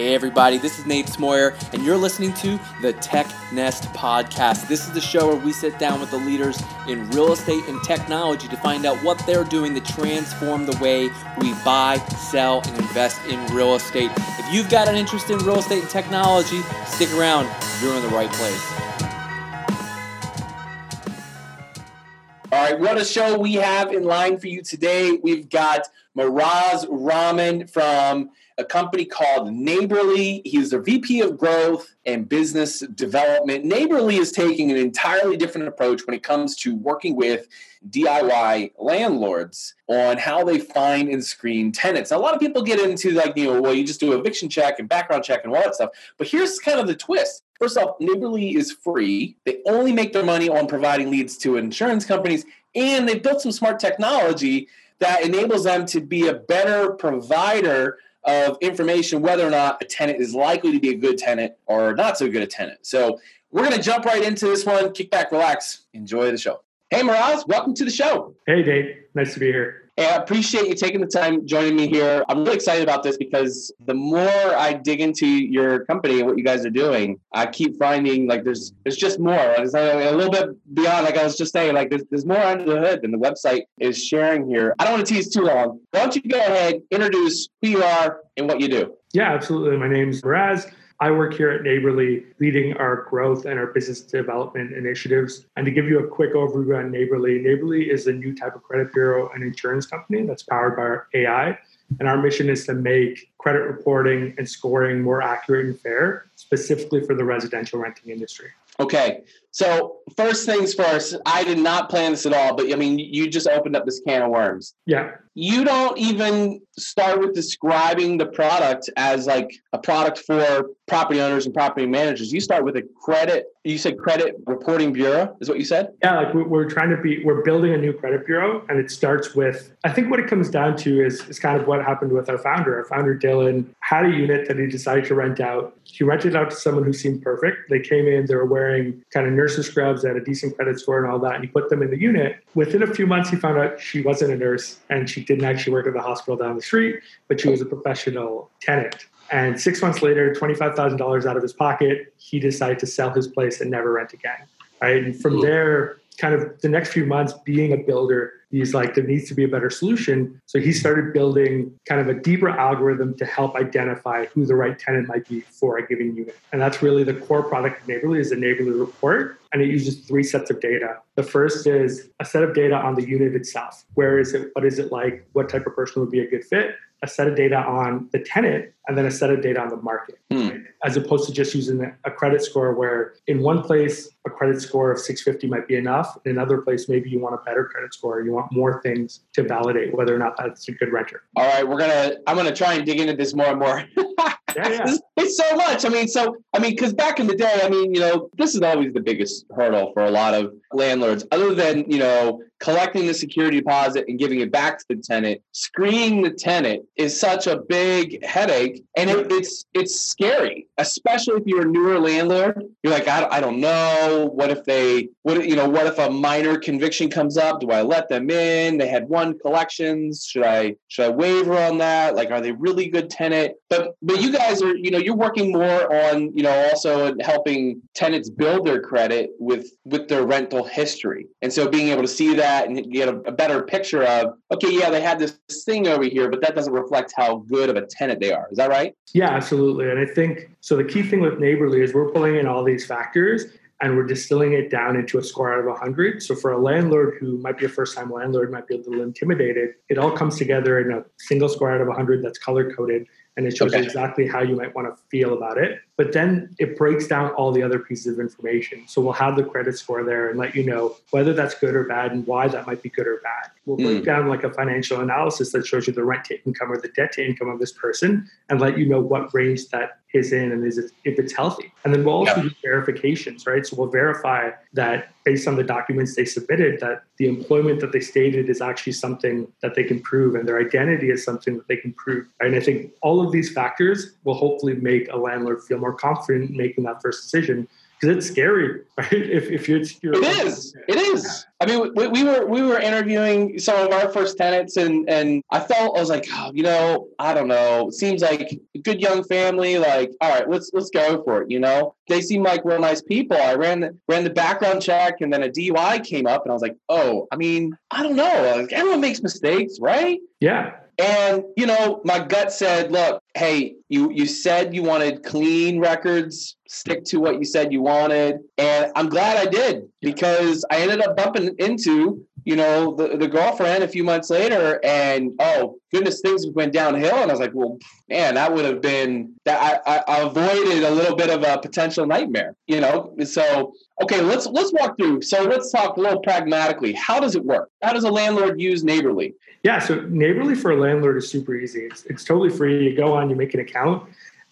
Hey, everybody, this is Nate Smoyer, and you're listening to the Tech Nest Podcast. This is the show where we sit down with the leaders in real estate and technology to find out what they're doing to transform the way we buy, sell, and invest in real estate. If you've got an interest in real estate and technology, stick around. You're in the right place. All right, what a show we have in line for you today. We've got Miraz Rahman from a company called Naborly. He's the VP of Growth and Business Development. Naborly is taking an entirely different approach when it comes to working with DIY landlords on how they find and screen tenants. Now, a lot of people get into like, you know, well, you just do eviction check and background check and all that stuff. But here's kind of the twist. First off, Naborly is free. They only make their money on providing leads to insurance companies, and they've built some smart technology that enables them to be a better provider of information whether or not a tenant is likely to be a good tenant or not so good a tenant. So we're going to jump right into this one. Kick back, relax, enjoy the show. Hey, Miraz, welcome to the show. Hey, Dave. Nice to be here. Hey, I appreciate you taking the time joining me here. I'm really excited about this because the more I dig into your company and what you guys are doing, I keep finding like there's there's just more. It's a little bit beyond, like I was just saying, like there's, there's more under the hood than the website is sharing here. I don't want to tease too long. Why don't you go ahead, introduce who you are and what you do? Yeah, absolutely. My name's Miraz. I work here at Naborly, leading our growth and our business development initiatives. And to give you a quick overview on Naborly, Naborly is a new type of credit bureau and insurance company that's powered by AI. And our mission is to make credit reporting and scoring more accurate and fair, specifically for the residential renting industry. Okay. So first things first, I did not plan this at all, but I mean, you just opened up this can of worms. Yeah. You don't even start with describing the product as like a product for property owners and property managers. You start with a credit. You said credit reporting bureau is what you said. Yeah, like we're trying to be, we're building a new credit bureau, and it starts with. I think what it comes down to is is kind of what happened with our founder. Our founder Dylan had a unit that he decided to rent out. He rented out to someone who seemed perfect. They came in, they were wearing kind of nurses scrubs, had a decent credit score and all that. And he put them in the unit. Within a few months, he found out she wasn't a nurse and she didn't actually work at the hospital down the street, but she was a professional tenant. And six months later, $25,000 out of his pocket, he decided to sell his place and never rent again. Right. And from there, kind of the next few months being a builder, he's like, there needs to be a better solution. So he started building kind of a deeper algorithm to help identify who the right tenant might be for a given unit. And that's really the core product of Naborly is the Naborly report. And it uses three sets of data. The first is a set of data on the unit itself. Where is it? What is it like? What type of person would be a good fit? A set of data on the tenant and then a set of data on the market, mm. right? as opposed to just using a credit score where in one place a credit score of 650 might be enough. In another place, maybe you want a better credit score. You want more things to validate whether or not that's a good renter. All right, we're gonna. I'm gonna try and dig into this more and more. yeah, yeah. It's so much. I mean, so I mean, because back in the day, I mean, you know, this is always the biggest hurdle for a lot of landlords. Other than you know, collecting the security deposit and giving it back to the tenant, screening the tenant is such a big headache, and it, it's it's scary, especially if you're a newer landlord. You're like, I, I don't know. What if they? What you know? What if a minor conviction comes up? Do I let them in? They had one collections. Should I should I waiver on that? Like, are they really good tenant? But but you guys are you know you're working more on you know also helping tenants build their credit with with their rental history, and so being able to see that and get a, a better picture of okay, yeah, they had this thing over here, but that doesn't reflect how good of a tenant they are. Is that right? Yeah, absolutely. And I think so. The key thing with Naborly is we're pulling in all these factors and we're distilling it down into a score out of 100. So for a landlord who might be a first time landlord, might be a little intimidated, it all comes together in a single score out of 100 that's color coded and it shows okay. exactly how you might want to feel about it. But then it breaks down all the other pieces of information. So we'll have the credit score there and let you know whether that's good or bad and why that might be good or bad. We'll break mm. down like a financial analysis that shows you the rent to income or the debt to income of this person and let you know what range that is in and is it, if it's healthy. And then we'll also yeah. do verifications, right? So we'll verify that based on the documents they submitted, that the employment that they stated is actually something that they can prove and their identity is something that they can prove. Right? And I think all of these factors will hopefully make a landlord feel more confident making that first decision because it's scary, right? If, if you're, you're it is, it is. I mean, we, we, were we were interviewing some of our first tenants, and and I felt I was like, oh, you know, I don't know. It seems like a good young family. Like, all right, let's let's go for it. You know, they seem like real nice people. I ran the, ran the background check, and then a DUI came up, and I was like, oh, I mean, I don't know. Like, everyone makes mistakes, right? Yeah. And you know, my gut said, "Look, hey, you you said you wanted clean records. Stick to what you said you wanted." And I'm glad I did because I ended up bumping into you know the, the girlfriend a few months later, and oh goodness, things went downhill. And I was like, "Well, man, that would have been that I, I avoided a little bit of a potential nightmare." You know, so okay, let's let's walk through. So let's talk a little pragmatically. How does it work? How does a landlord use Naborly? Yeah, so Naborly for a landlord is super easy. It's, it's totally free. You go on, you make an account,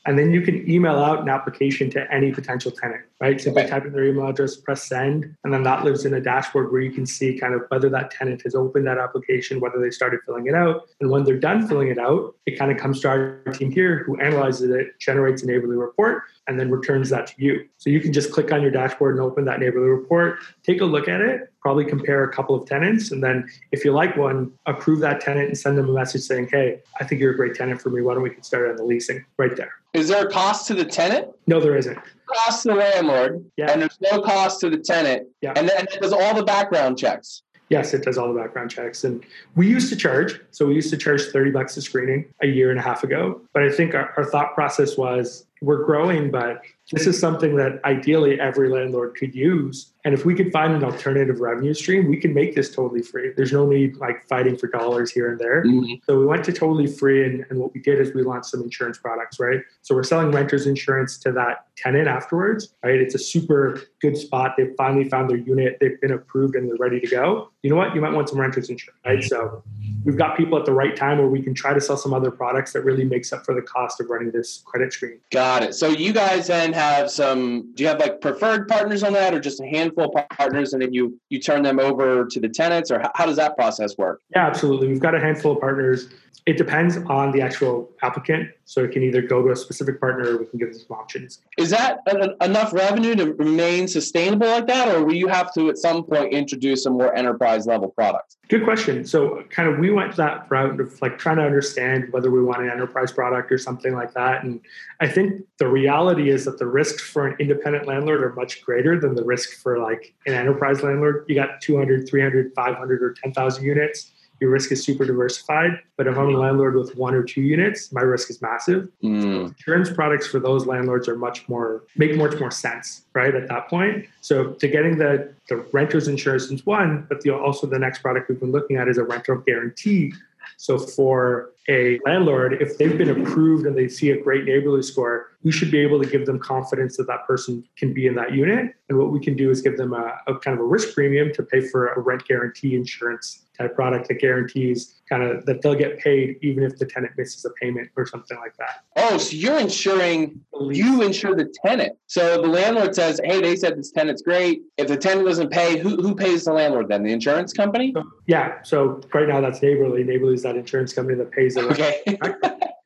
and then you can email out an application to any potential tenant, right? Simply okay. type in their email address, press send, and then that lives in a dashboard where you can see kind of whether that tenant has opened that application, whether they started filling it out. And when they're done filling it out, it kind of comes to our team here who analyzes it, generates a Naborly report, and then returns that to you. So you can just click on your dashboard and open that Naborly report, take a look at it, probably compare a couple of tenants, and then if you like one, approve that tenant and send them a message saying, "Hey, I think you're a great tenant for me. Why don't we get started on the leasing?" Right there. Is there a cost to the tenant? No, there isn't. Cost to the landlord, yeah. and there's no cost to the tenant. Yeah. And then it does all the background checks. Yes, it does all the background checks. And we used to charge, so we used to charge 30 bucks a screening a year and a half ago. But I think our, our thought process was we're growing, but this is something that ideally every landlord could use. And if we could find an alternative revenue stream, we can make this totally free. There's no need like fighting for dollars here and there. Mm-hmm. So we went to totally free. And, and what we did is we launched some insurance products, right? So we're selling renters insurance to that tenant afterwards, right? It's a super good spot. They've finally found their unit, they've been approved and they're ready to go. You know what? You might want some renters insurance, right? So we've got people at the right time where we can try to sell some other products that really makes up for the cost of running this credit screen. Got it. So you guys then have some do you have like preferred partners on that or just a handful of partners and then you you turn them over to the tenants or how, how does that process work? Yeah, absolutely. We've got a handful of partners it depends on the actual applicant. So it can either go to a specific partner or we can give them some options. Is that enough revenue to remain sustainable like that? Or will you have to at some point introduce a more enterprise level product? Good question. So kind of we went that route of like trying to understand whether we want an enterprise product or something like that. And I think the reality is that the risks for an independent landlord are much greater than the risk for like an enterprise landlord. You got 200, 300, 500 or 10,000 units your risk is super diversified. But if I'm a landlord with one or two units, my risk is massive. Mm. Insurance products for those landlords are much more make much more sense, right? At that point. So to getting the the renter's insurance is one, but the, also the next product we've been looking at is a rental guarantee. So for a landlord, if they've been approved and they see a great Naborly score, we should be able to give them confidence that that person can be in that unit. And what we can do is give them a, a kind of a risk premium to pay for a rent guarantee insurance type product that guarantees kind of that they'll get paid even if the tenant misses a payment or something like that. Oh, so you're insuring you insure the tenant. So the landlord says, "Hey, they said this tenant's great. If the tenant doesn't pay, who who pays the landlord then? The insurance company?" So, yeah. So right now that's Naborly. Naborly is that insurance company that pays the okay.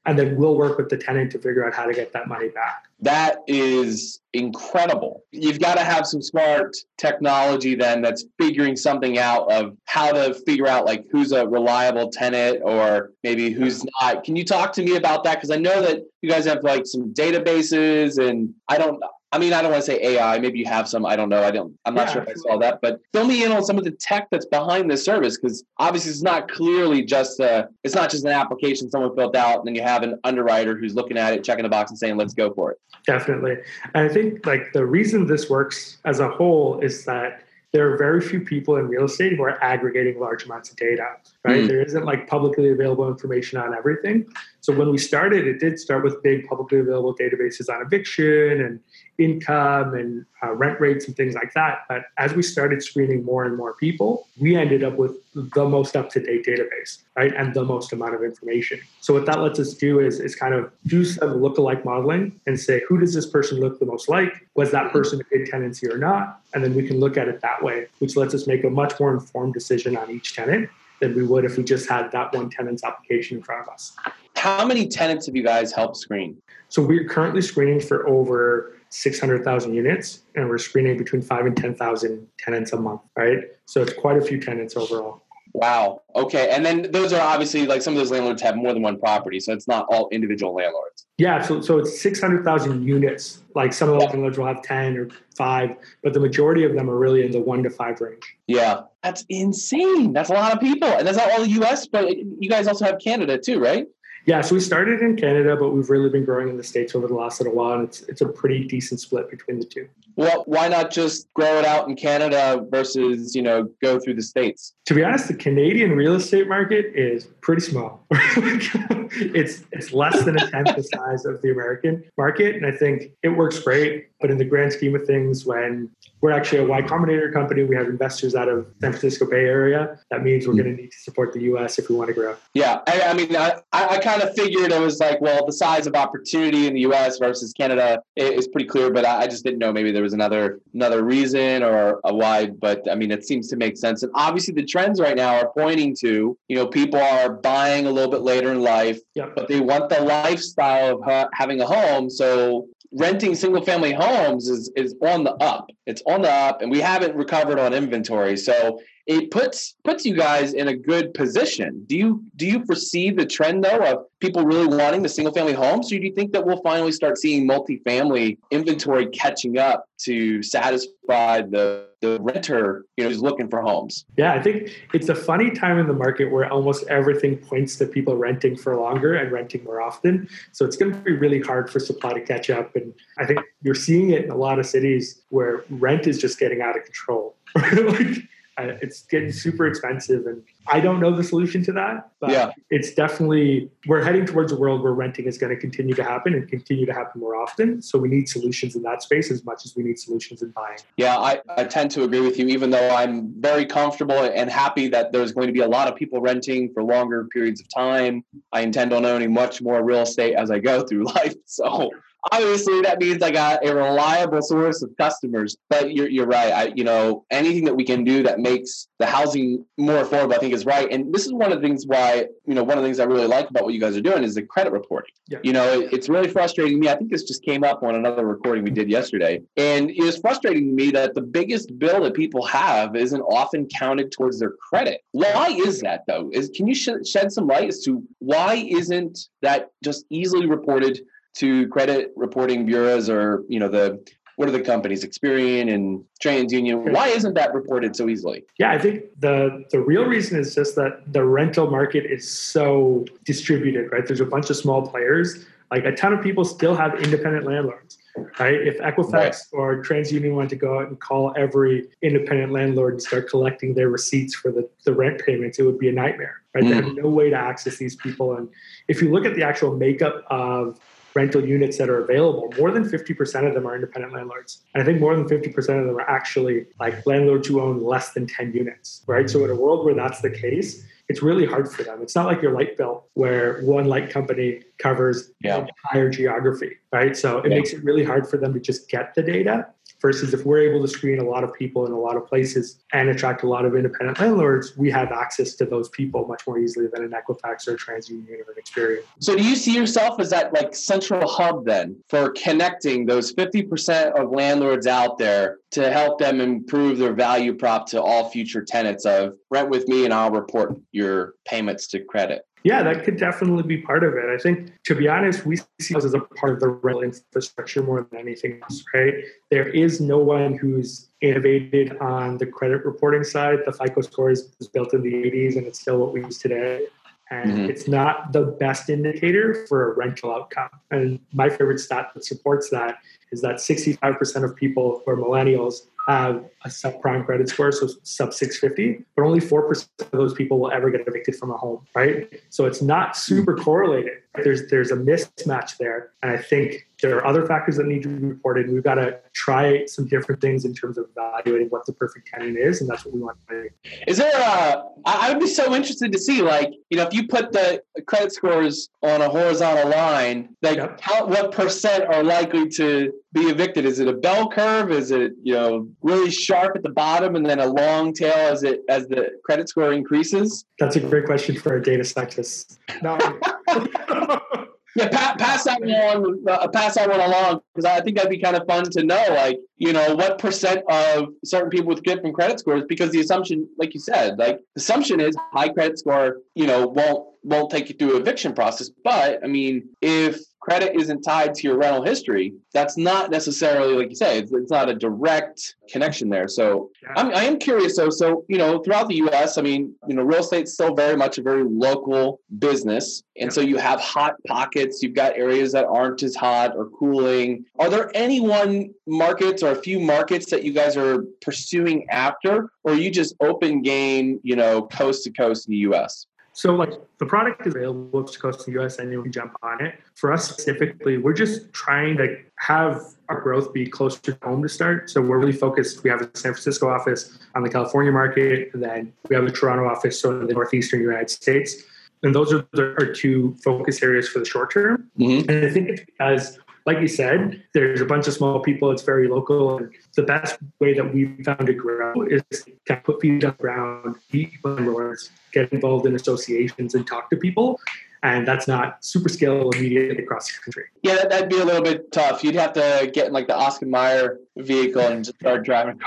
And then we'll work with the tenant to figure out how to get that money back. That is incredible. You've got to have some smart technology then that's figuring something out of how to figure out like who's a reliable tenant or maybe who's not. Can you talk to me about that? Because I know that you guys have like some databases and I don't I mean, I don't want to say AI. Maybe you have some. I don't know. I don't. I'm not yeah, sure if I saw that. But fill me in on some of the tech that's behind this service, because obviously it's not clearly just a. It's not just an application someone built out, and then you have an underwriter who's looking at it, checking the box, and saying, "Let's go for it." Definitely, and I think like the reason this works as a whole is that there are very few people in real estate who are aggregating large amounts of data, right? Mm. There isn't like publicly available information on everything. So when we started, it did start with big publicly available databases on eviction and income and uh, rent rates and things like that. But as we started screening more and more people, we ended up with the most up to date database, right? And the most amount of information. So what that lets us do is, is kind of do some lookalike modeling and say, who does this person look the most like? Was that person a good tenancy or not? And then we can look at it that way, which lets us make a much more informed decision on each tenant than we would if we just had that one tenant's application in front of us. How many tenants have you guys helped screen? So we're currently screening for over 600,000 units, and we're screening between five and 10,000 tenants a month, right? So it's quite a few tenants overall. Wow. Okay. And then those are obviously like some of those landlords have more than one property, so it's not all individual landlords. Yeah. So so it's six hundred thousand units. Like some of the landlords will have ten or five, but the majority of them are really in the one to five range. Yeah, that's insane. That's a lot of people, and that's not all the U.S., but you guys also have Canada too, right? Yeah, so we started in Canada, but we've really been growing in the states over the last little while, and it's it's a pretty decent split between the two. Well, why not just grow it out in Canada versus you know go through the states? To be honest, the Canadian real estate market is pretty small. it's it's less than a tenth the size of the American market, and I think it works great. But in the grand scheme of things, when we're actually a Y Combinator company, we have investors out of San Francisco Bay Area. That means we're mm-hmm. going to need to support the U.S. if we want to grow. Yeah, I, I mean, I, I kind of figured it was like, well, the size of opportunity in the U.S. versus Canada is pretty clear, but I just didn't know maybe there was another another reason or a why. But I mean, it seems to make sense. And obviously, the trends right now are pointing to you know people are buying a little bit later in life, but they want the lifestyle of ha- having a home. So renting single family homes is is on the up. It's on the up, and we haven't recovered on inventory. So it puts puts you guys in a good position. Do you do you foresee the trend though of people really wanting the single family homes, or do you think that we'll finally start seeing multifamily inventory catching up to satisfy the the renter you know who's looking for homes? Yeah, I think it's a funny time in the market where almost everything points to people renting for longer and renting more often. So it's going to be really hard for supply to catch up, and I think you're seeing it in a lot of cities where rent is just getting out of control. like, it's getting super expensive and i don't know the solution to that but yeah. it's definitely we're heading towards a world where renting is going to continue to happen and continue to happen more often. So we need solutions in that space as much as we need solutions in buying. Yeah i, I tend to agree with you even though i'm very comfortable and happy that there's going to be a lot of people renting for longer periods of time. I intend on owning much more real estate as i go through life so obviously that means I got a reliable source of customers. But you're, you're right. I, you know, anything that we can do that makes the housing more affordable, I think is right. And this is one of the things why, you know, one of the things I really like about what you guys are doing is the credit reporting. Yeah. You know, it, it's really frustrating to me. I think this just came up on another recording we did yesterday. And it was frustrating to me that the biggest bill that people have isn't often counted towards their credit. Why is that though? Is can you sh- shed some light as to why isn't that just easily reported to credit reporting bureaus or you know the what are the companies experian and transunion? Why isn't that reported so easily? Yeah i think the the real reason is just that the rental market is so distributed right? There's a bunch of small players. Like a ton of people still have independent landlords right? If equifax right. or transunion wanted to go out and call every independent landlord and start collecting their receipts for the, the rent payments it would be a nightmare right? Mm. they have no way to access these people. And if you look at the actual makeup of rental units that are available, more than 50% of them are independent landlords. And I think more than 50% of them are actually like landlords who own less than 10 units, right? So in a world where that's the case, it's really hard for them. It's not like your light bill where one light company covers yeah. the entire geography, right? So it yeah. makes it really hard for them to just get the data versus if we're able to screen a lot of people in a lot of places and attract a lot of independent landlords, we have access to those people much more easily than an Equifax or TransUnion or an Experian. So do you see yourself as that like central hub then for connecting those 50% of landlords out there to help them improve their value prop to all future tenants of rent with me and I'll report your payments to credit? Yeah, that could definitely be part of it. I think, to be honest, we see this as a part of the rental infrastructure more than anything else, right? There is no one who's innovated on the credit reporting side. The FICO score is, built in the 80s and it's still what we use today. And mm-hmm. it's not the best indicator for a rental outcome. And my favorite stat that supports that is that 65% of people who are millennials have a subprime credit score, so sub 650, but only 4% of those people will ever get evicted from a home, right? So it's not super correlated. There's there's a mismatch there. And I think there are other factors that need to be reported. We've got to try some different things in terms of evaluating what the perfect tenant is, and that's what we want to do. Is there uh, a? I would be so interested to see, like, you know, if you put the credit scores on a horizontal line, like, yep. how what percent are likely to be evicted? Is it a bell curve? Is it you know really sharp at the bottom and then a long tail as it as the credit score increases? That's a great question for our data scientists. No. Yeah, pa- pass that one, uh, pass that one along because I think that'd be kind of fun to know, like you know, what percent of certain people with different credit scores? Because the assumption, like you said, like the assumption is high credit score, you know, won't won't take you through eviction process. But I mean, if credit isn't tied to your rental history, that's not necessarily, like you say, it's, it's not a direct connection there. So yeah. I'm, I am curious though. So, you know, throughout the US, I mean, you know, real estate's still very much a very local business. And yeah. so you have hot pockets, you've got areas that aren't as hot or cooling. Are there any one markets or a few markets that you guys are pursuing after, or you just open game, you know, coast to coast in the US? So, like the product is available to coast the US, and you can jump on it. For us specifically, we're just trying to have our growth be closer to home to start. So we're really focused. We have a San Francisco office on the California market, and then we have a Toronto office, so in the northeastern United States. And those are our two focus areas for the short term. Mm-hmm. And I think it's because like you said, there's a bunch of small people. It's very local. And the best way that we found to grow is to put feet on the ground, meet landlords, get involved in associations, and talk to people. And that's not super scalable immediately across the country. Yeah, that'd be a little bit tough. You'd have to get in like the Oscar Mayer vehicle and just start driving.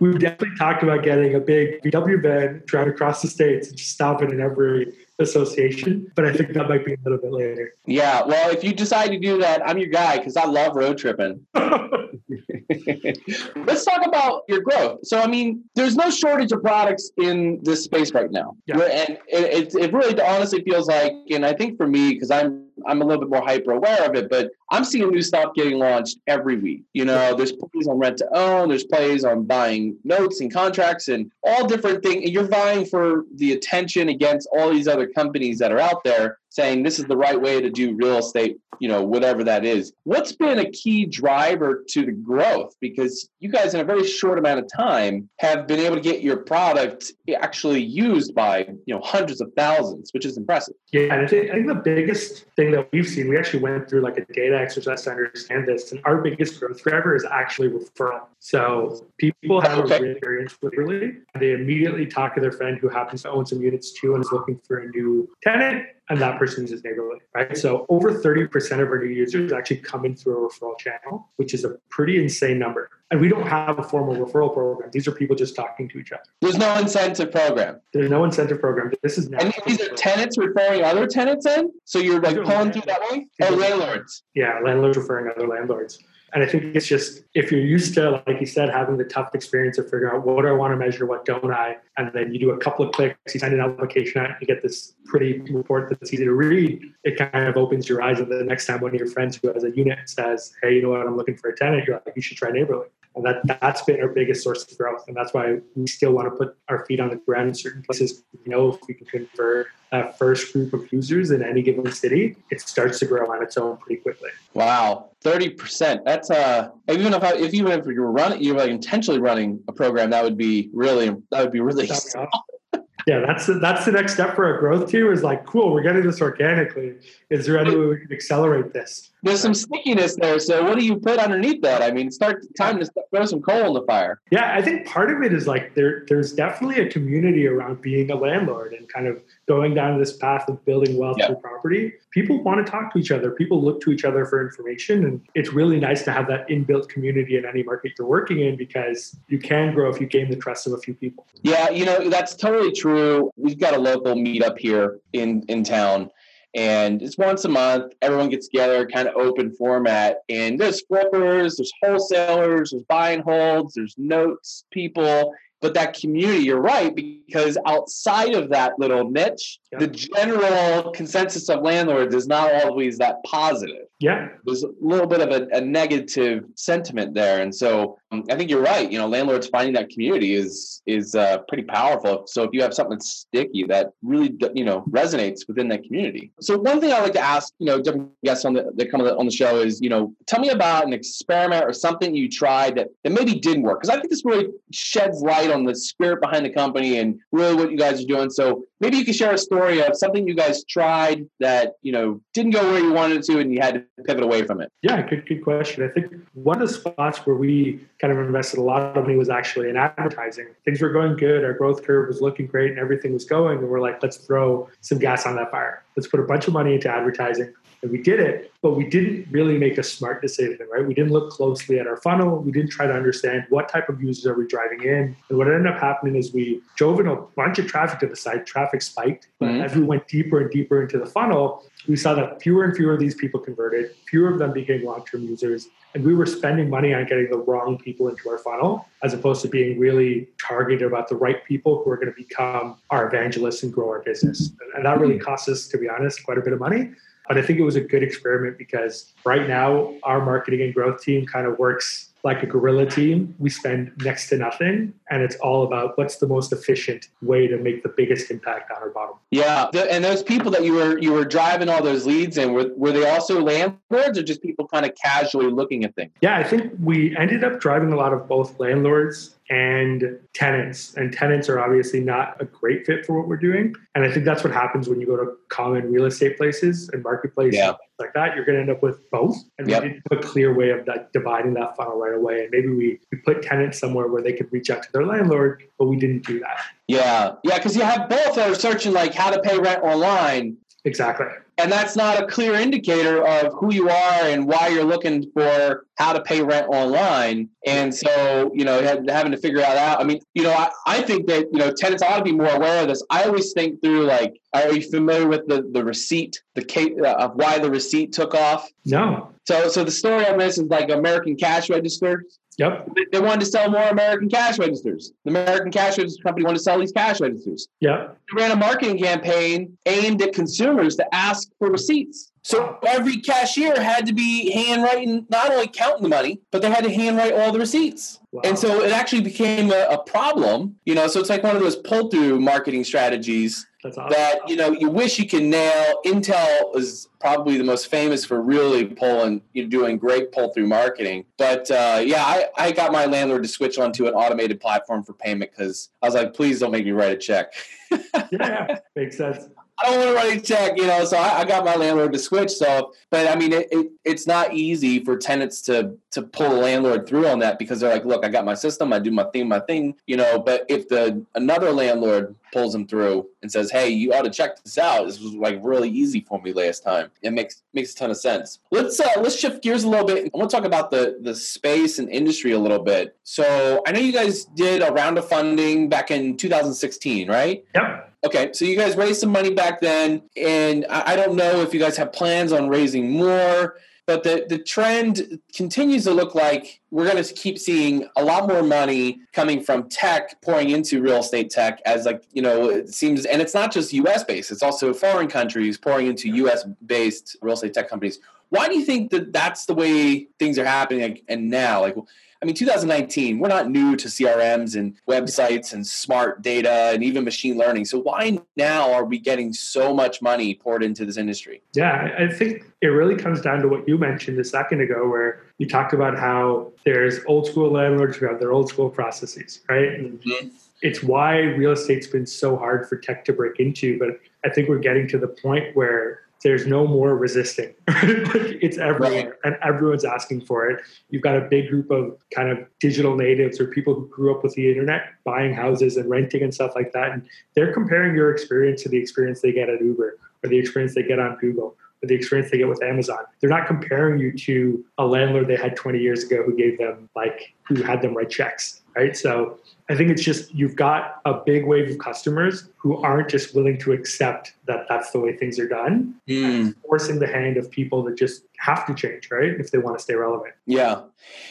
We've definitely talked about getting a big VW van, driving across the states, and just stopping in every association, but I think that might be a little bit later. Yeah, well, if you decide to do that, I'm your guy because I love road tripping. Let's talk about your growth. So, I mean, there's no shortage of products in this space right now, yeah. and it, it, it really honestly feels like, and I think for me, because I'm I'm a little bit more hyper aware of it, but I'm seeing new stuff getting launched every week. You know, there's plays on rent to own, there's plays on buying notes and contracts and all different things. And you're vying for the attention against all these other companies that are out there saying this is the right way to do real estate, you know, whatever that is. What's been a key driver to the growth? Because you guys, in a very short amount of time, have been able to get your product actually used by, you know, hundreds of thousands, which is impressive. Yeah, I think, I think the biggest thing that we've seen, we actually went through like a data exercise to understand this, and our biggest growth driver is actually referral. So people have okay. a great experience with really, they immediately talk to their friend who happens to own some units too and is looking for a new tenant and that person uses Naborly, right? So over 30% of our new users actually come in through a referral channel, which is a pretty insane number. And we don't have a formal referral program. These are people just talking to each other. There's no incentive program. There's no incentive program. This is and these are tenants referring other tenants in. So you're like pulling through that way. Oh, landlords. Yeah, landlords referring other landlords. And I think it's just if you're used to, like you said, having the tough experience of figuring out what do I want to measure, what don't I, and then you do a couple of clicks, you sign an application out, you get this pretty report that's easy to read. It kind of opens your eyes, and the next time one of your friends who has a unit says, "Hey, you know what? I'm looking for a tenant," you're like, "You should try Naborly." And that that's been our biggest source of growth, and that's why we still want to put our feet on the ground in certain places. You know, if we can convert that first group of users in any given city, it starts to grow on its own pretty quickly. Wow, thirty percent. That's uh, even if I, if even if you're running, you're like intentionally running a program, that would be really that would be really yeah, that's the, that's the next step for our growth too. Is like, cool, we're getting this organically. Is there any way we can accelerate this? There's some stickiness there. So what do you put underneath that? I mean, start time to throw some coal in the fire. Yeah, I think part of it is like there there's definitely a community around being a landlord and kind of going down this path of building wealth through property. People want to talk to each other. People look to each other for information, and it's really nice to have that inbuilt community in any market you're working in because you can grow if you gain the trust of a few people. Yeah, you know that's totally true. We've got a local meetup here in in town and it's once a month. Everyone gets together, kind of open format, and there's flippers, there's wholesalers, there's buy and holds, there's notes people, but that community, you're right, because outside of that little niche, yeah. the general consensus of landlords is not always that positive. Yeah. There's a little bit of a, a negative sentiment there. And so um, I think you're right. You know, landlords finding that community is is uh, pretty powerful. So if you have something sticky that really, you know, resonates within that community. So one thing I like to ask, you know, different guests on the that come on the show is, you know, tell me about an experiment or something you tried that, that maybe didn't work. Because I think this really sheds light on the spirit behind the company and really what you guys are doing. So maybe you could share a story of something you guys tried that you know didn't go where you wanted to, and you had to pivot away from it. Yeah, good good question. I think one of the spots where we kind of invested a lot of money was actually in advertising. Things were going good, our growth curve was looking great, and everything was going, and we're like, let's throw some gas on that fire. Let's put a bunch of money into advertising And we did it, but we didn't really make a smart decision, right? We didn't look closely at our funnel. We didn't try to understand what type of users are we driving in. And what ended up happening is we drove in a bunch of traffic to the site, traffic spiked. But mm-hmm. as we went deeper and deeper into the funnel, we saw that fewer and fewer of these people converted, fewer of them became long term users, and we were spending money on getting the wrong people into our funnel as opposed to being really targeted about the right people who are going to become our evangelists and grow our business. And that really cost us, to be honest, quite a bit of money. But I think it was a good experiment because right now our marketing and growth team kind of works like a guerrilla team, we spend next to nothing. And it's all about what's the most efficient way to make the biggest impact on our bottom. Yeah. And those people that you were you were driving all those leads in, were, were they also landlords or just people kind of casually looking at things? Yeah, I think we ended up driving a lot of both landlords and tenants. And tenants are obviously not a great fit for what we're doing. And I think that's what happens when you go to common real estate places and marketplaces yeah. like that. You're going to end up with both. And yep. we didn't have a clear way of that, dividing that funnel right away. And maybe we, we put tenants somewhere where they could reach out to their landlord, but we didn't do that. Yeah. Yeah. Because you have both that are searching like how to pay rent online. Exactly and that's not a clear indicator of who you are and why you're looking for how to pay rent online. And so you know having to figure that out i mean you know I, I think that you know tenants ought to be more aware of this. I always think through like are you familiar with the the receipt the case uh, of why the receipt took off? No. So so the story on this is like american cash registers Yep. They wanted to sell more American cash registers. The American cash register company wanted to sell these cash registers. Yep. They ran a marketing campaign aimed at consumers to ask for receipts. So every cashier had to be handwriting, not only counting the money, but they had to handwrite all the receipts. Wow. And so it actually became a, a, problem, you know. So it's like one of those pull through marketing strategies awesome. that, you know, you wish you can nail. Intel is probably the most famous for really pulling, you know, doing great pull through marketing. But uh, yeah, I, I got my landlord to switch onto an automated platform for payment because I was like, please don't make me write a check. yeah, makes sense. I don't want to write a check, you know. So I, I, got my landlord to switch. So, but I mean, it, it, it's not easy for tenants to to pull a landlord through on that because they're like, look, I got my system, I do my thing, my thing, you know. But if the another landlord pulls them through and says, hey, you ought to check this out. This was like really easy for me last time. It makes makes a ton of sense. Let's uh, let's shift gears a little bit. I want to talk about the the space and industry a little bit. So I know you guys did a round of funding back in 2016, right? Yep. Okay, so you guys raised some money back then, and I don't know if you guys have plans on raising more, but the, the trend continues to look like we're going to keep seeing a lot more money coming from tech pouring into real estate tech as like you know it seems and it's not just us based it's also foreign countries pouring into us based real estate tech companies. Why do you think that that's the way things are happening and now? Like I mean, 2019, we're not new to CRMs and websites and smart data and even machine learning. So why now are we getting so much money poured into this industry? Yeah, I think it really comes down to what you mentioned a second ago, where you talked about how there's old school landlords who have their old school processes, right? Mm-hmm. It's why real estate's been so hard for tech to break into. But I think we're getting to the point where there's no more resisting. it's everywhere, right. and everyone's asking for it. You've got a big group of kind of digital natives or people who grew up with the internet, buying houses and renting and stuff like that, and they're comparing your experience to the experience they get at Uber or the experience they get on Google or the experience they get with Amazon. They're not comparing you to a landlord they had 20 years ago who gave them like who had them write checks, right? So I think it's just you've got a big wave of customers who aren't just willing to accept that that's the way things are done, mm. forcing the hand of people that just have to change, right? If they want to stay relevant. Yeah.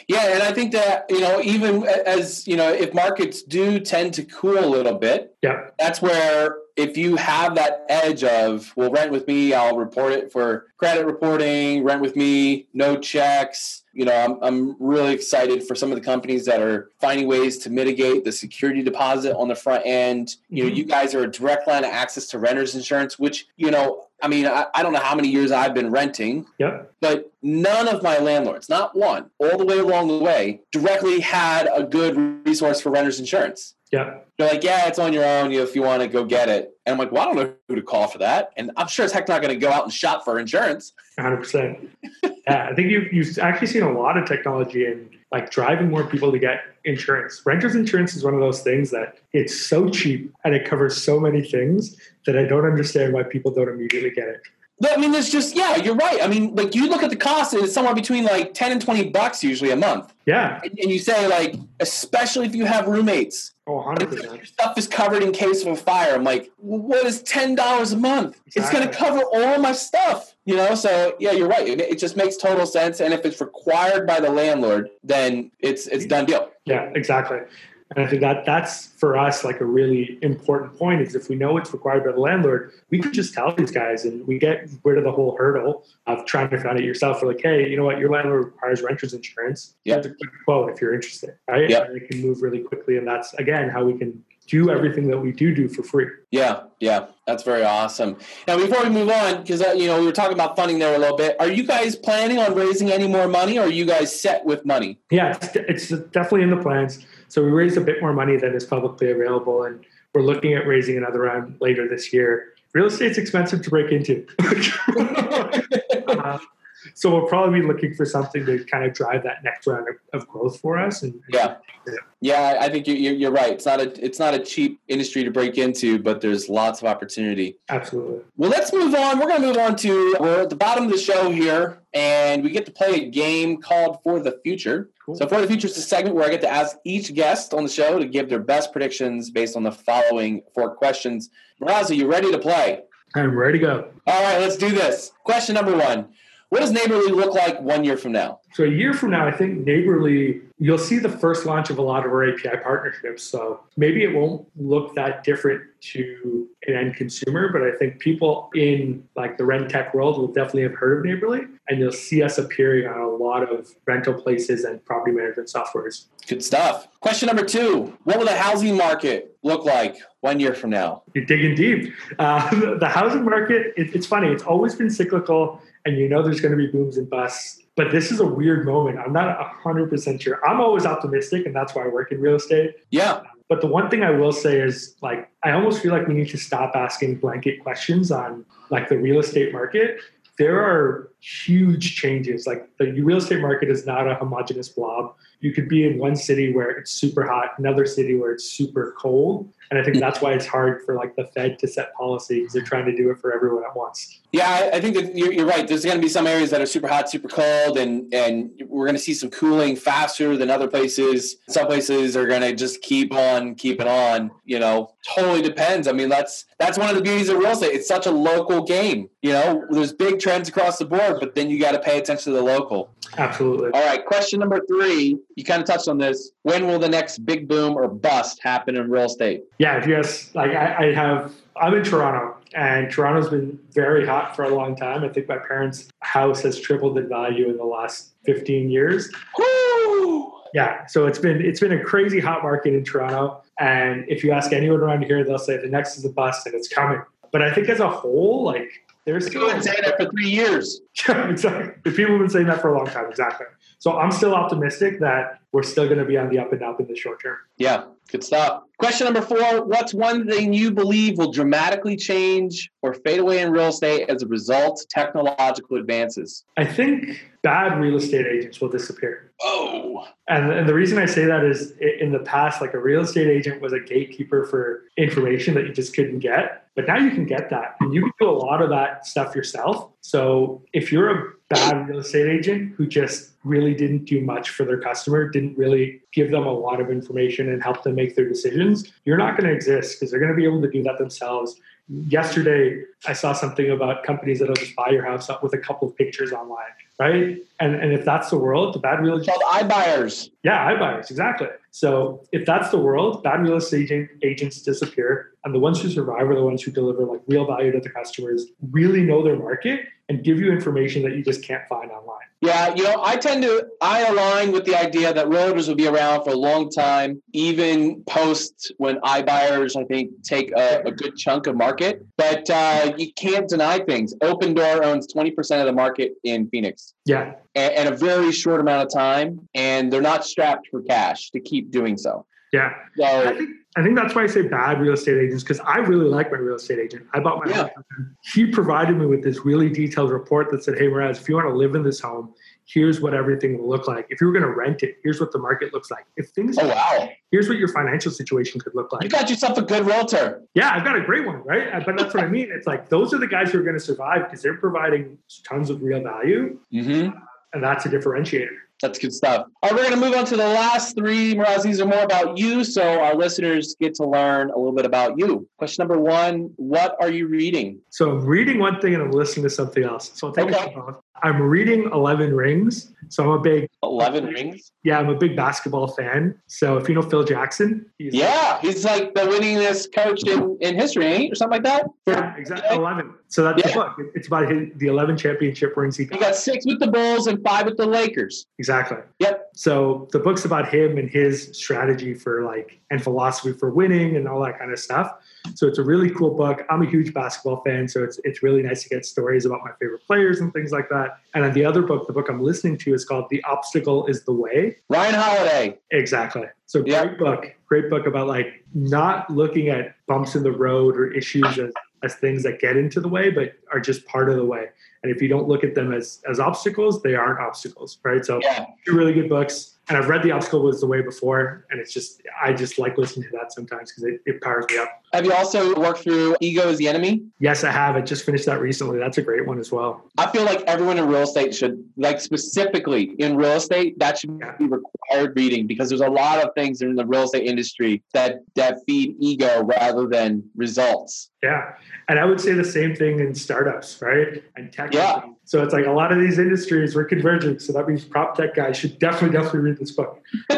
Yeah. And I think that, you know, even as, you know, if markets do tend to cool a little bit, yeah, that's where if you have that edge of, well, rent with me, I'll report it for credit reporting, rent with me, no checks. You know, I'm, I'm really excited for some of the companies that are finding ways to mitigate the security deposit on the front end. You know, mm-hmm. you guys are a direct line of access to renter's insurance, which, you know, I mean, I, I, don't know how many years I've been renting, yep. but none of my landlords, not one, all the way along the way, directly had a good resource for renter's insurance. Yeah. They're like, yeah, it's on your own if you want to go get it. And I'm like, well, I don't know who to call for that. And I'm sure it's heck not going to go out and shop for insurance. 100%. yeah, I think you've, you've actually seen a lot of technology in like driving more people to get insurance. Renter's insurance is one of those things that it's so cheap and it covers so many things that I don't understand why people don't immediately get it. I mean, there's just yeah, you're right. I mean, like you look at the cost, and it's somewhere between like ten and twenty bucks usually a month. Yeah, and, and you say like, especially if you have roommates. Oh, 100 Your stuff is covered in case of a fire. I'm like, what is ten dollars a month? Exactly. It's going to cover all my stuff. You know, so yeah, you're right. It, it, just makes total sense. And if it's required by the landlord, then it's it's done deal. Yeah, exactly. And I think that that's for us like a really important point is if we know it's required by the landlord, we could just tell these guys and we get rid of the whole hurdle of trying to find it yourself. We're like, hey, you know what, your landlord requires renter's insurance. Yeah. a quick quote if you're interested. Right. Yeah. And it can move really quickly. And that's again how we can do everything that we do do for free. Yeah, yeah, that's very awesome. Now, before we move on, because uh, you know we were talking about funding there a little bit, are you guys planning on raising any more money, or are you guys set with money? Yeah, it's, it's definitely in the plans. So we raised a bit more money than is publicly available, and we're looking at raising another round later this year. Real estate's expensive to break into. uh, so we'll probably be looking for something to kind of drive that next round of, growth for us. And yeah, yeah, I think you, are right. It's not a it's not a cheap industry to break into, but there's lots of opportunity. Absolutely. Well, let's move on. We're going to move on to we're at the bottom of the show here, and we get to play a game called For the Future. Cool. So, For the Future is a segment where I get to ask each guest on the show to give their best predictions based on the following four questions. Miraz, are you ready to play? I'm ready to go. All right, let's do this. Question number one what does Naborly look like one year from now? So a year from now, I think Naborly, you'll see the first launch of a lot of our API partnerships. So maybe it won't look that different to an end consumer, but I think people in like the rent tech world will definitely have heard of Naborly, and you'll see us appearing on a lot of rental places and property management softwares. Good stuff. Question number two: What will the housing market look like one year from now? You're digging deep. Uh, the housing market, it, it's funny. It's always been cyclical and you know there's going to be booms and busts. But this is a weird moment. I'm not 100% sure. I'm always optimistic, and that's why I work in real estate. Yeah. But the one thing I will say is like, I almost feel like we need to stop asking blanket questions on like the real estate market. There are huge changes. Like the real estate market is not a homogenous blob. You could be in one city where it's super hot, another city where it's super cold. And I think that's why it's hard for like the Fed to set policy because they're trying to do it for everyone at once. Yeah, I think that you're, you're right. There's going to be some areas that are super hot, super cold, and and we're going to see some cooling faster than other places. Some places are going to just keep on keeping on. You know, totally depends. I mean, that's that's one of the beauties of real estate. It's such a local game. You know, there's big trends across the board, but then you got to pay attention to the local. Absolutely. All right, question number three. You kind of touched on this. When will the next big boom or bust happen in real estate? Yeah, if you ask, like I, I have, I'm in Toronto, and Toronto's been very hot for a long time. I think my parents' house has tripled in value in the last 15 years. Woo! Yeah, so it's been it's been a crazy hot market in Toronto, and if you ask anyone around here, they'll say the next is a bust and it's coming. But I think as a whole, like there's still been saying that for three years. exactly. People have been saying that for a long time. Exactly. So I'm still optimistic that we're still going to be on the up and up in the short term. Yeah, good stuff. Question number four What's one thing you believe will dramatically change or fade away in real estate as a result of technological advances? I think bad real estate agents will disappear. Oh. And, and the reason I say that is in the past, like a real estate agent was a gatekeeper for information that you just couldn't get. But now you can get that and you can do a lot of that stuff yourself. So if you're a bad real estate agent who just really didn't do much for their customer, didn't really give them a lot of information and help them make their decisions, you're not going to exist because they're going to be able to do that themselves. Yesterday, I saw something about companies that'll just buy your house up with a couple of pictures online, right? And and if that's the world, the bad real estate called iBuyers. Yeah, iBuyers, exactly. So if that's the world, bad real estate agents disappear, and the ones who survive are the ones who deliver like real value to the customers, really know their market, and give you information that you just can't find online. Yeah, you know, I tend to I align with the idea that realtors will be around for a long time, even post when iBuyers I think take a, a good chunk of market. But uh, you can't deny things. Opendoor owns twenty percent of the market in Phoenix. Yeah, and, a very short amount of time, and they're not strapped for cash to keep doing so. Yeah. So, I think that's why I say bad real estate agents because I really like my real estate agent. I bought my yeah. home. He provided me with this really detailed report that said, "Hey, Miraz, if you want to live in this home, here's what everything will look like. If you were going to rent it, here's what the market looks like. If things, oh wow, here's what your financial situation could look like. You got yourself a good realtor. Yeah, I've got a great one, right? Uh, but that's what I mean. It's like those are the guys who are going to survive because they're providing tons of real value, mm-hmm. and that's a differentiator. That's good stuff. All right, we're going to move on to the last three. Miraz, these are more about you, so our listeners get to learn a little bit about you. Question number one What are you reading? So I'm reading one thing and I'm listening to something else. So I'll take okay. it I'm reading Eleven Rings. So I'm a big Eleven Rings. Yeah, I'm a big basketball fan. So if you know Phil Jackson, he's yeah, like, he's like the winningest coach in, in history, ain't or something like that. Yeah, exactly. Eleven. So that's yeah. the book. It's about his, the eleven championship rings he got. He got six with the Bulls and five with the Lakers. Exactly. Yep. So the book's about him and his strategy for like and philosophy for winning and all that kind of stuff. So it's a really cool book. I'm a huge basketball fan, so it's it's really nice to get stories about my favorite players and things like that. And then the other book, the book I'm listening to, is called The Obstacle Is the Way. Ryan Holiday. Exactly. So great yep. book. Great book about like not looking at bumps in the road or issues as, as things that get into the way, but are just part of the way. And if you don't look at them as as obstacles, they aren't obstacles, right? So yeah. two really good books and I've read The Obstacle Was the Way before, and it's just I just like listening to that sometimes because it, it powers me up. Have you also worked through Ego is the Enemy? Yes, I have. I just finished that recently. That's a great one as well. I feel like everyone in real estate should, like specifically in real estate, that should yeah. be required reading because there's a lot of things in the real estate industry that that feed ego rather than results. Yeah, and I would say the same thing in startups, right? And tech. Yeah. So it's like a lot of these industries we're converging. So that means prop tech guys should definitely, definitely read this book.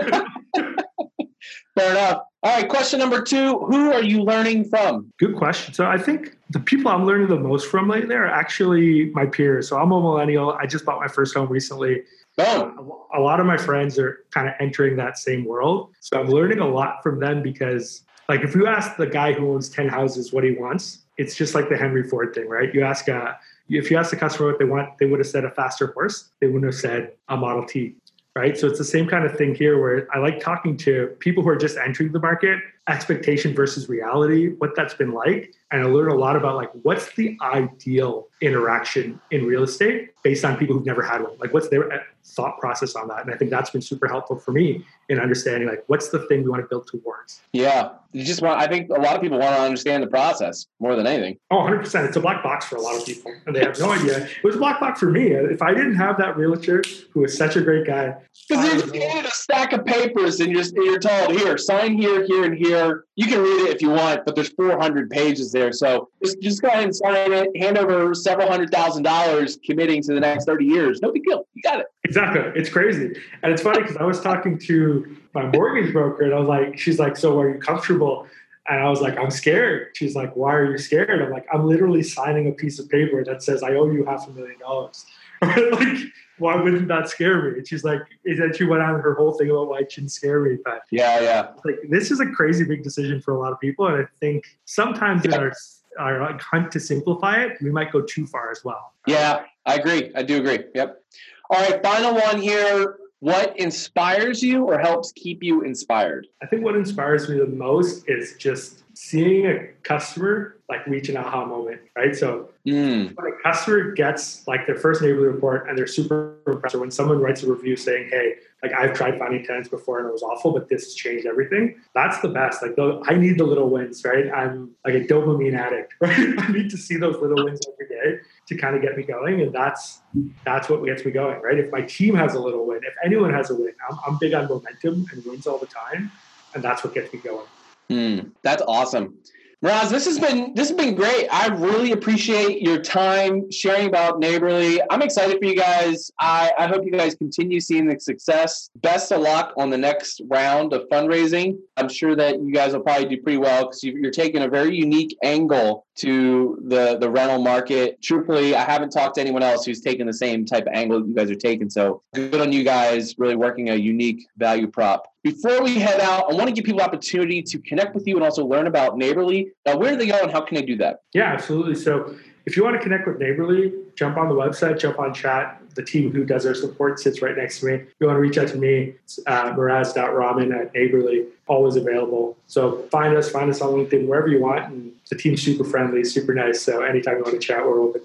Fair enough. All right, question number two Who are you learning from? Good question. So I think the people I'm learning the most from lately are actually my peers. So I'm a millennial. I just bought my first home recently. Oh. A lot of my friends are kind of entering that same world. So I'm learning a lot from them because, like, if you ask the guy who owns 10 houses what he wants, it's just like the Henry Ford thing, right? You ask a if you ask the customer what they want, they would have said a faster horse. They wouldn't have said a Model T, right? So it's the same kind of thing here where I like talking to people who are just entering the market, expectation versus reality, what that's been like. And I learned a lot about like what's the ideal interaction in real estate based on people who've never had one. Like what's their uh, thought process on that? And I think that's been super helpful for me in understanding like what's the thing we want to build towards. Yeah. You just want I think a lot of people want to understand the process more than anything. Oh, 100%. It's a black box for a lot of people and they have no idea. It was a black box for me. If I didn't have that realtor who was such a great guy. Because you're just handed a stack of papers and you're, you're told, here, sign here, here, and here. You can read it if you want, but there's 400 pages there. So just, just go ahead and sign it, hand over several hundred thousand dollars committing to the next 30 years. No big deal. You got it. Exactly. It's crazy. And it's funny because I was talking to my mortgage broker and I was like, she's like, so are you comfortable? And I was like, I'm scared. She's like, why are you scared? I'm like, I'm literally signing a piece of paper that says I owe you half a million dollars. like, why wouldn't that scare me? And she's like, and then she went on her whole thing about why it shouldn't scare me. But yeah, yeah. Like this is a crazy big decision for a lot of people. And I think sometimes yeah. in our our like hunt to simplify it, we might go too far as well. Yeah, I agree. I do agree. Yep. All right, final one here. What inspires you or helps keep you inspired? I think what inspires me the most is just seeing a customer like reach an aha moment, right? So mm. when a customer gets like their first neighborhood report and they're super impressed, or when someone writes a review saying, "Hey, like I've tried finding tenants before and it was awful, but this has changed everything," that's the best. Like I need the little wins, right? I'm like a dopamine addict, right? I need to see those little wins every day to kind of get me going, and that's that's what gets me going, right? If my team has a little win, if anyone has a win, I'm, I'm big on momentum and wins all the time, and that's what gets me going. Mm, that's awesome. Miraz, this has been this has been great. I really appreciate your time sharing about Naborly. I'm excited for you guys. I, I hope you guys continue seeing the success. Best of luck on the next round of fundraising. I'm sure that you guys will probably do pretty well because you're taking a very unique angle to the the rental market. Truthfully, I haven't talked to anyone else who's taken the same type of angle you guys are taking. So good on you guys, really working a unique value prop. Before we head out, I want to give people opportunity to connect with you and also learn about Naborly. Now, where do they go and how can they do that? Yeah, absolutely. So if you want to connect with Naborly, jump on the website, jump on chat. The team who does our support sits right next to me. If you want to reach out to me, it's uh, at Naborly, always available. So find us, find us on LinkedIn, wherever you want. And the team's super friendly, super nice. So anytime you want to chat, we're open.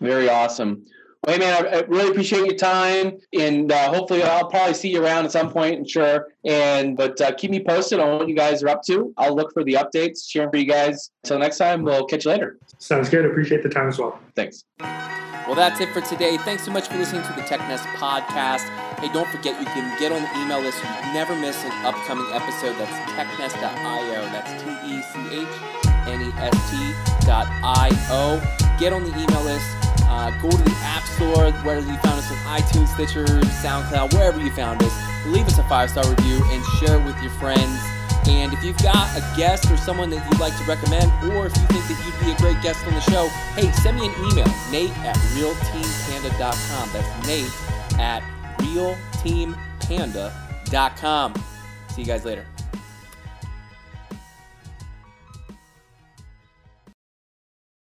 Very awesome. Well, hey, man, I, I really appreciate your time, and uh, hopefully, I'll probably see you around at some point. I'm Sure, and but uh, keep me posted on what you guys are up to. I'll look for the updates, cheering for you guys. Until next time, we'll catch you later. Sounds good. Appreciate the time as well. Thanks. Well, that's it for today. Thanks so much for listening to the TechNest podcast. Hey, don't forget you can get on the email list so you never miss an upcoming episode. That's technest.io. That's T E C H N E S T.io. Get on the email list. Uh, go to the App Store, whether you found us on iTunes, Stitcher, SoundCloud, wherever you found us. Leave us a five star review and share it with your friends. And if you've got a guest or someone that you'd like to recommend, or if you think that you'd be a great guest on the show, hey, send me an email, nate at realteampanda.com. That's nate at realteampanda.com. See you guys later.